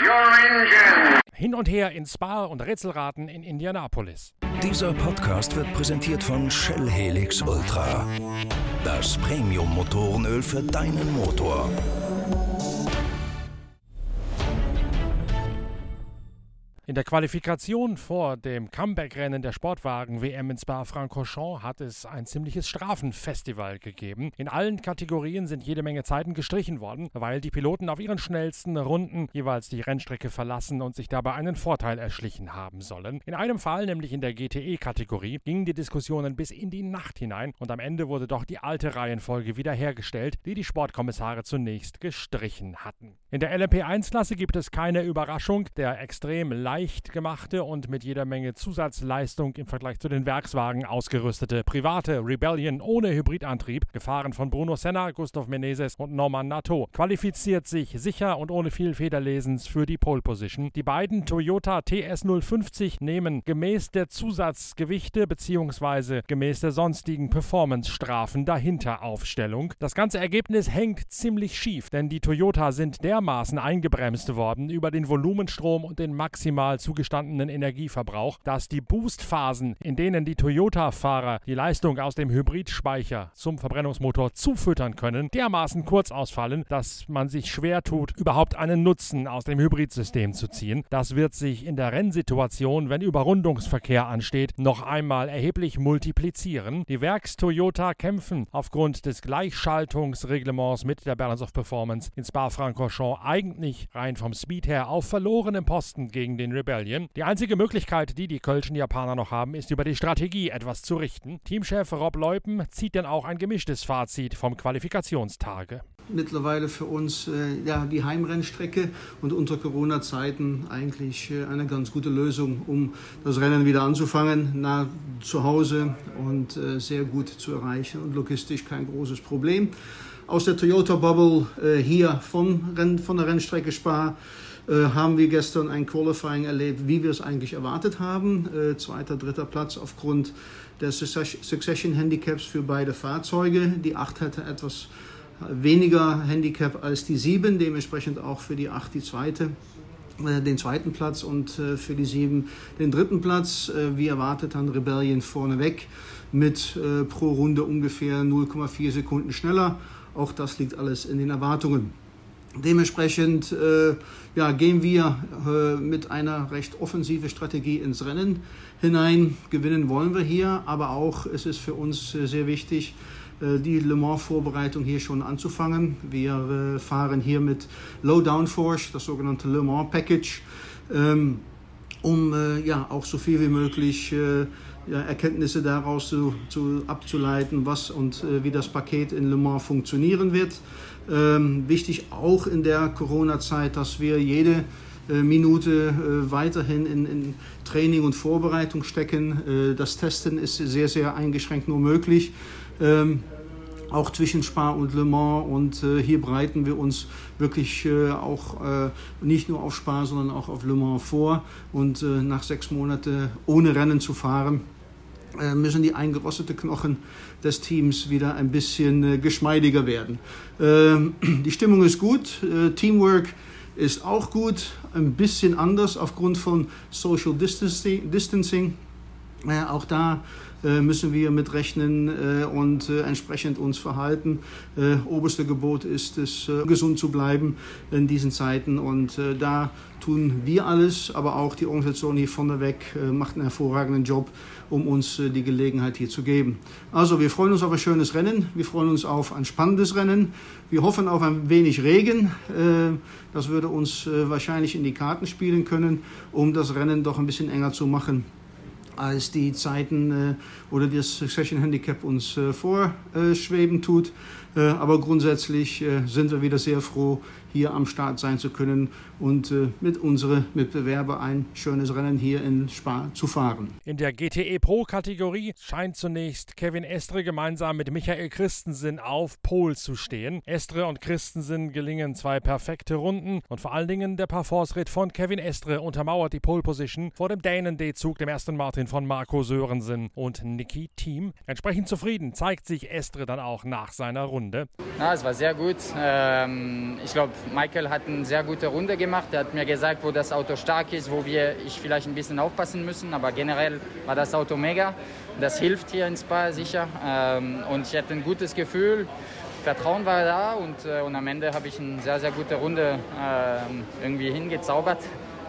engine. Hin und her in Spa und Rätselraten in Indianapolis. Dieser Podcast wird präsentiert von Shell Helix Ultra. Das Premium-Motorenöl für deinen Motor. In der Qualifikation vor dem Comeback-Rennen der Sportwagen-WM in Spa-Francorchamps hat es ein ziemliches Strafenfestival gegeben. In allen Kategorien sind jede Menge Zeiten gestrichen worden, weil die Piloten auf ihren schnellsten Runden jeweils die Rennstrecke verlassen und sich dabei einen Vorteil erschlichen haben sollen. In einem Fall, nämlich in der GTE-Kategorie, gingen die Diskussionen bis in die Nacht hinein und am Ende wurde doch die alte Reihenfolge wiederhergestellt, die die Sportkommissare zunächst gestrichen hatten. In der LMP1-Klasse gibt es keine Überraschung. Der extrem leicht gemachte und mit jeder Menge Zusatzleistung im Vergleich zu den Werkswagen ausgerüstete private Rebellion ohne Hybridantrieb, gefahren von Bruno Senna, Gustav Menezes und Norman Nato, qualifiziert sich sicher und ohne viel Federlesens für die Pole Position. Die beiden Toyota TS050 nehmen gemäß der Zusatzgewichte bzw. gemäß der sonstigen Performance-Strafen dahinter Aufstellung. Das ganze Ergebnis hängt ziemlich schief, denn die Toyota sind dermaßen eingebremst worden über den Volumenstrom und den maximal zugestandenen Energieverbrauch, dass die Boostphasen, in denen die Toyota-Fahrer die Leistung aus dem Hybridspeicher zum Verbrennungsmotor zufüttern können, dermaßen kurz ausfallen, dass man sich schwer tut, überhaupt einen Nutzen aus dem Hybridsystem zu ziehen. Das wird sich in der Rennsituation, wenn Überrundungsverkehr ansteht, noch einmal erheblich multiplizieren. Die Werks-Toyota kämpfen aufgrund des Gleichschaltungsreglements mit der Balance of Performance in Spa-Francorchamps eigentlich rein vom Speed her auf verlorenem Posten gegen den Rebellion. Die einzige Möglichkeit, die die kölschen Japaner noch haben, ist über die Strategie etwas zu richten. Teamchef Rob Leupen zieht denn auch ein gemischtes Fazit vom Qualifikationstage. Mittlerweile für uns äh, ja, die Heimrennstrecke und unter Corona-Zeiten eigentlich äh, eine ganz gute Lösung, um das Rennen wieder anzufangen, nah zu Hause und äh, sehr gut zu erreichen und logistisch kein großes Problem. Aus der Toyota Bubble äh, hier von, Renn, von der Rennstrecke Spa haben wir gestern ein Qualifying erlebt, wie wir es eigentlich erwartet haben. Äh, zweiter, dritter Platz aufgrund des Succession Handicaps für beide Fahrzeuge. Die 8 hatte etwas weniger Handicap als die 7, dementsprechend auch für die 8 die zweite den zweiten Platz und für die 7 den dritten Platz. Wie erwartet dann Rebellion vorneweg mit pro Runde ungefähr 0,4 Sekunden schneller. Auch das liegt alles in den Erwartungen. Dementsprechend äh, ja, gehen wir äh, mit einer recht offensiven Strategie ins Rennen hinein. Gewinnen wollen wir hier, aber auch es ist für uns äh, sehr wichtig, äh, die Le Mans-Vorbereitung hier schon anzufangen. Wir äh, fahren hier mit Low Downforce, das sogenannte Le Mans Package, ähm, um äh, ja, auch so viel wie möglich ja, Erkenntnisse daraus zu, zu, abzuleiten, was und äh, wie das Paket in Le Mans funktionieren wird. Ähm, wichtig auch in der Corona-Zeit, dass wir jede äh, Minute äh, weiterhin in, in, Training und Vorbereitung stecken. Äh, das Testen ist sehr, sehr eingeschränkt nur möglich. Ähm, auch zwischen Spa und Le Mans. Und äh, hier bereiten wir uns wirklich äh, auch äh, nicht nur auf Spa, sondern auch auf Le Mans vor. Und äh, nach sechs Monaten ohne Rennen zu fahren, müssen die eingerosteten Knochen des Teams wieder ein bisschen äh, geschmeidiger werden. Ähm, die Stimmung ist gut, Teamwork ist auch gut, ein bisschen anders aufgrund von Social Distancing. Auch da äh, müssen wir mit rechnen äh, und äh, entsprechend uns verhalten. oberste Gebot ist es, gesund zu bleiben in diesen Zeiten. Und da tun wir alles, aber auch die Organisation hier vorneweg macht einen hervorragenden Job, um uns die Gelegenheit hier zu geben. Also wir freuen uns auf ein schönes Rennen, wir freuen uns auf ein spannendes Rennen, wir hoffen auf ein wenig Regen, das würde uns wahrscheinlich in die Karten spielen können, um das Rennen doch ein bisschen enger zu machen als die Zeiten äh, oder das Succession Handicap uns äh, vorschweben tut. Äh, aber grundsätzlich äh, sind wir wieder sehr froh, hier am Start sein zu können und äh, mit unseren Mitbewerbern ein schönes Rennen hier in Spa zu fahren. In der GTE Pro Kategorie scheint zunächst Kevin Estre gemeinsam mit Michael Christensen auf Pol zu stehen. Estre und Christensen gelingen zwei perfekte Runden und vor allen Dingen der Parforce-Ritt von Kevin Estre untermauert die Pole Position vor dem Dänen D-Zug, dem ersten Martin von Marco Sörensen und Niki Thiem. Entsprechend zufrieden zeigt sich Estre dann auch nach seiner Runde. Runde. Ja, es war sehr gut. Ähm, ich glaube, Michael hat eine sehr gute Runde gemacht. Er hat mir gesagt, wo das Auto stark ist, wo wir ich vielleicht ein bisschen aufpassen müssen. Aber generell war das Auto mega. Das hilft hier in Spa sicher. Ähm, und ich hatte ein gutes Gefühl. Vertrauen war da und, äh, und am Ende habe ich eine sehr, sehr gute Runde äh, irgendwie hingezaubert.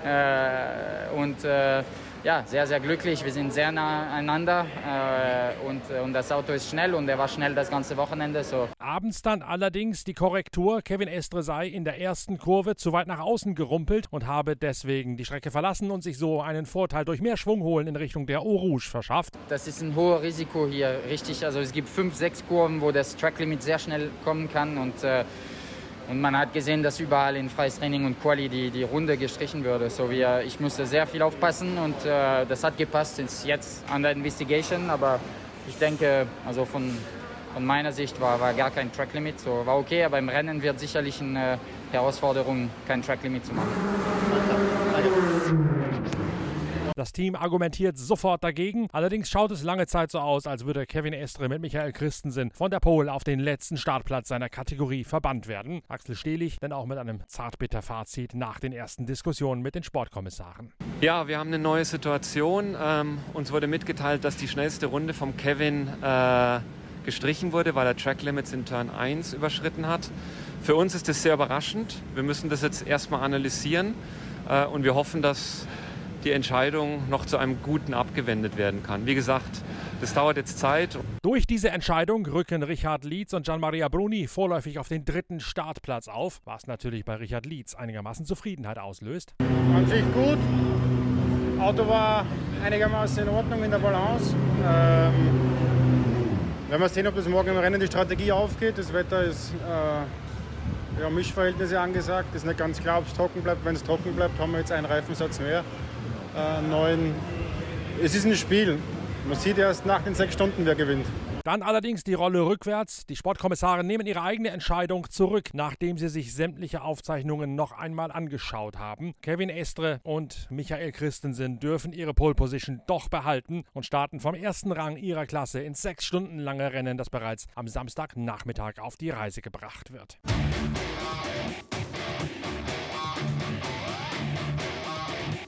Äh, und äh, ja, sehr, sehr glücklich. Wir sind sehr nah einander äh, und, äh, und das Auto ist schnell und er war schnell das ganze Wochenende. So. Abends dann allerdings die Korrektur. Kevin Estre sei in der ersten Kurve zu weit nach außen gerumpelt und habe deswegen die Strecke verlassen und sich so einen Vorteil durch mehr Schwung holen in Richtung der Eau Rouge verschafft. Das ist ein hohes Risiko hier, richtig. Also es gibt fünf, sechs Kurven, wo das Tracklimit sehr schnell kommen kann und äh, und man hat gesehen, dass überall in freies Training und Quali die, die Runde gestrichen würde. So wie, ich musste sehr viel aufpassen und äh, das hat gepasst. Ist jetzt an der Investigation, aber ich denke, also von, von meiner Sicht war, war gar kein Tracklimit. So war okay, aber im Rennen wird sicherlich eine Herausforderung, kein Tracklimit zu machen. Das Team argumentiert sofort dagegen. Allerdings schaut es lange Zeit so aus, als würde Kevin Estre mit Michael Christensen von der Pole auf den letzten Startplatz seiner Kategorie verbannt werden. Axel Stehlich denn auch mit einem zartbitter Fazit nach den ersten Diskussionen mit den Sportkommissaren. Ja, wir haben eine neue Situation. Ähm, uns wurde mitgeteilt, dass die schnellste Runde vom Kevin äh, gestrichen wurde, weil er Track Limits in Turn 1 überschritten hat. Für uns ist das sehr überraschend. Wir müssen das jetzt erstmal analysieren äh, und wir hoffen, dass die Entscheidung noch zu einem Guten abgewendet werden kann. Wie gesagt, das dauert jetzt Zeit. Durch diese Entscheidung rücken Richard Lietz und Gian-Maria Bruni vorläufig auf den dritten Startplatz auf, was natürlich bei Richard Lietz einigermaßen Zufriedenheit auslöst. An sich gut. Auto war einigermaßen in Ordnung in der Balance. Ähm, werden wir sehen, ob das morgen im Rennen die Strategie aufgeht. Das Wetter ist äh, ja, Mischverhältnisse angesagt. Es ist nicht ganz klar, ob es trocken bleibt. Wenn es trocken bleibt, haben wir jetzt einen Reifensatz mehr äh, neuen. Es ist ein Spiel. Man sieht erst nach den sechs Stunden, wer gewinnt. Dann allerdings die Rolle rückwärts. Die Sportkommissare nehmen ihre eigene Entscheidung zurück, nachdem sie sich sämtliche Aufzeichnungen noch einmal angeschaut haben. Kevin Estre und Michael Christensen dürfen ihre Pole Position doch behalten und starten vom ersten Rang ihrer Klasse ins sechs Stunden lange Rennen, das bereits am Samstagnachmittag auf die Reise gebracht wird.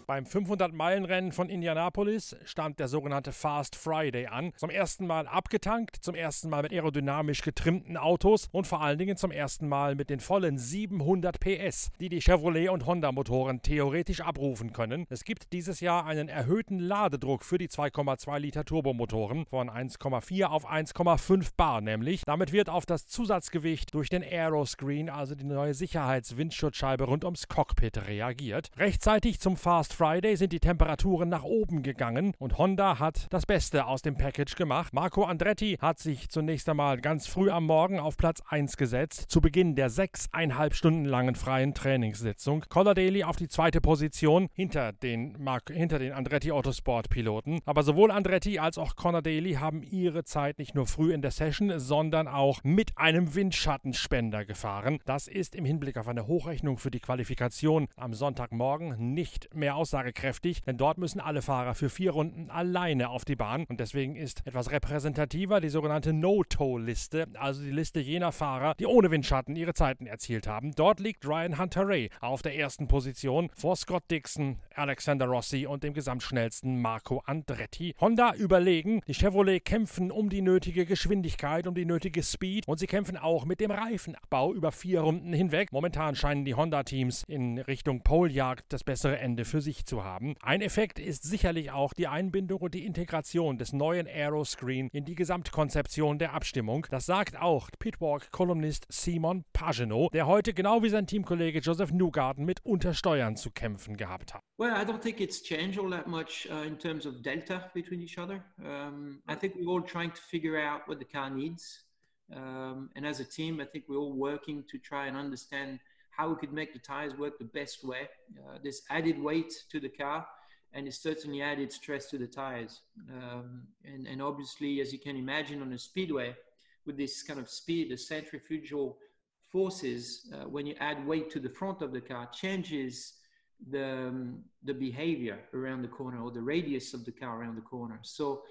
Beim 500-Meilen-Rennen von Indianapolis stand der sogenannte Fast Friday an. Zum ersten Mal abgetankt, zum ersten Mal mit aerodynamisch getrimmten Autos und vor allen Dingen zum ersten Mal mit den vollen 700 PS, die die Chevrolet und Honda Motoren theoretisch abrufen können. Es gibt dieses Jahr einen erhöhten Ladedruck für die 2,2 Liter Turbomotoren von 1,4 auf 1,5 Bar nämlich. Damit wird auf das Zusatzgewicht durch den Aeroscreen, also die neue Sicherheitswindschutzscheibe rund ums Cockpit reagiert. Rechtzeitig zum Fast Friday sind die Temperaturen nach oben gegangen und Honda hat das Beste aus dem Package gemacht. Marco Andretti hat sich zunächst einmal ganz früh am Morgen auf Platz 1 gesetzt, zu Beginn der sechseinhalb Stunden langen freien Trainingssitzung. Colladeli auf die zweite Position hinter den, Mark, hinter den Andretti Autosport-Piloten. Aber sowohl Andretti als auch Colladeli haben ihre Zeit nicht nur früh in der Session, sondern auch mit einem Windschattenspender gefahren. Das ist im Hinblick auf eine Hochrechnung für die Qualifikation am Sonntagmorgen nicht mehr aus aussagekräftig, denn dort müssen alle Fahrer für vier Runden alleine auf die Bahn und deswegen ist etwas repräsentativer die sogenannte No-Tow-Liste, also die Liste jener Fahrer, die ohne Windschatten ihre Zeiten erzielt haben. Dort liegt Ryan Hunter-Ray auf der ersten Position vor Scott Dixon, Alexander Rossi und dem gesamtschnellsten Marco Andretti. Honda überlegen, die Chevrolet kämpfen um die nötige Geschwindigkeit, um die nötige Speed und sie kämpfen auch mit dem Reifenabbau über vier Runden hinweg. Momentan scheinen die Honda-Teams in Richtung Poljagd das bessere Ende für sich sich zu haben. Ein Effekt ist sicherlich auch die Einbindung und die Integration des neuen Aeroscreen in die Gesamtkonzeption der Abstimmung. Das sagt auch Pitwalk-Kolumnist Simon Pagenaud, der heute genau wie sein Teamkollege Joseph Newgarden mit Untersteuern zu kämpfen gehabt hat. Well, I don't think it's changed all that much uh, in terms of delta between each other. Um, I think we're all trying to figure out what the car needs. Um, and as a team, I think we're all working to try and understand how we could make the tires work the best way. Uh, there's added weight to the car, and it certainly added stress to the tires. Um, and, and obviously, as you can imagine, on a speedway, with this kind of speed, the centrifugal forces, uh, when you add weight to the front of the car, changes the, um, the behavior around the corner or the radius of the car around the corner. So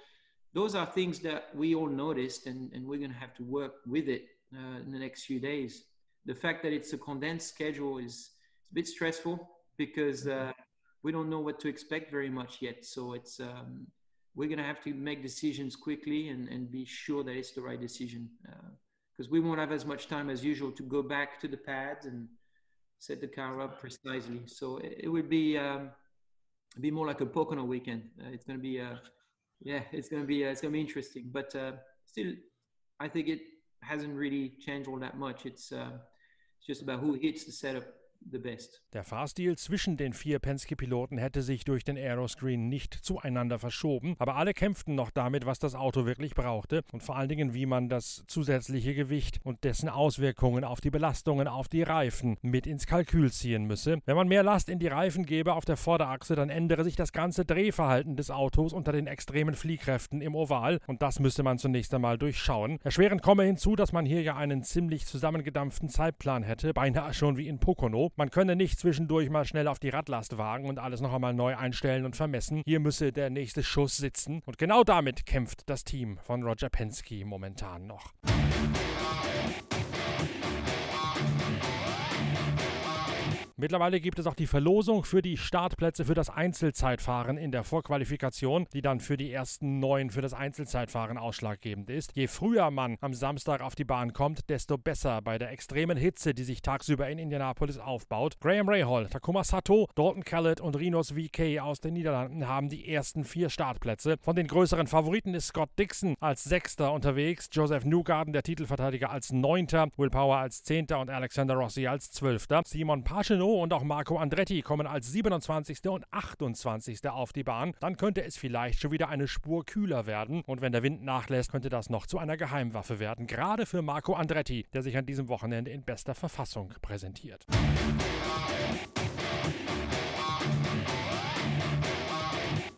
those are things that we all noticed, and, and we're going to have to work with it uh, in the next few days. The fact that it's a condensed schedule is a bit stressful because uh, we don't know what to expect very much yet. So it's um, we're going to have to make decisions quickly and, and be sure that it's the right decision because uh, we won't have as much time as usual to go back to the pads and set the car up precisely. So it, it would be um, be more like a Pocono weekend. Uh, it's going to be uh, yeah, it's going to be uh, it's going to be interesting. But uh, still, I think it hasn't really changed all that much. It's uh, it's just about who hits the setup. Der Fahrstil zwischen den vier Penske-Piloten hätte sich durch den Aeroscreen nicht zueinander verschoben, aber alle kämpften noch damit, was das Auto wirklich brauchte und vor allen Dingen, wie man das zusätzliche Gewicht und dessen Auswirkungen auf die Belastungen auf die Reifen mit ins Kalkül ziehen müsse. Wenn man mehr Last in die Reifen gebe auf der Vorderachse, dann ändere sich das ganze Drehverhalten des Autos unter den extremen Fliehkräften im Oval und das müsste man zunächst einmal durchschauen. Erschwerend komme hinzu, dass man hier ja einen ziemlich zusammengedampften Zeitplan hätte, beinahe schon wie in Pocono. Man könne nicht zwischendurch mal schnell auf die Radlast wagen und alles noch einmal neu einstellen und vermessen. Hier müsse der nächste Schuss sitzen. Und genau damit kämpft das Team von Roger Penske momentan noch. Mittlerweile gibt es auch die Verlosung für die Startplätze für das Einzelzeitfahren in der Vorqualifikation, die dann für die ersten neun für das Einzelzeitfahren ausschlaggebend ist. Je früher man am Samstag auf die Bahn kommt, desto besser bei der extremen Hitze, die sich tagsüber in Indianapolis aufbaut. Graham Rahal, Takuma Sato, Dalton Kellett und Rinos VK aus den Niederlanden haben die ersten vier Startplätze. Von den größeren Favoriten ist Scott Dixon als Sechster unterwegs, Joseph Newgarden, der Titelverteidiger, als Neunter, Will Power als Zehnter und Alexander Rossi als Zwölfter. Simon Paschenow Renault und auch Marco Andretti kommen als 27. und 28. auf die Bahn. Dann könnte es vielleicht schon wieder eine Spur kühler werden. Und wenn der Wind nachlässt, könnte das noch zu einer Geheimwaffe werden. Gerade für Marco Andretti, der sich an diesem Wochenende in bester Verfassung präsentiert.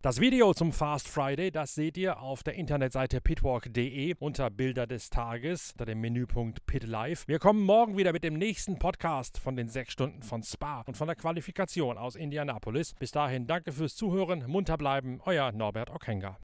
Das Video zum Fast Friday, das seht ihr auf der Internetseite pitwalk.de unter Bilder des Tages, unter dem Menüpunkt Pit Live. Wir kommen morgen wieder mit dem nächsten Podcast von den sechs Stunden von Spa und von der Qualifikation aus Indianapolis. Bis dahin danke fürs Zuhören, munter bleiben, euer Norbert Okenga.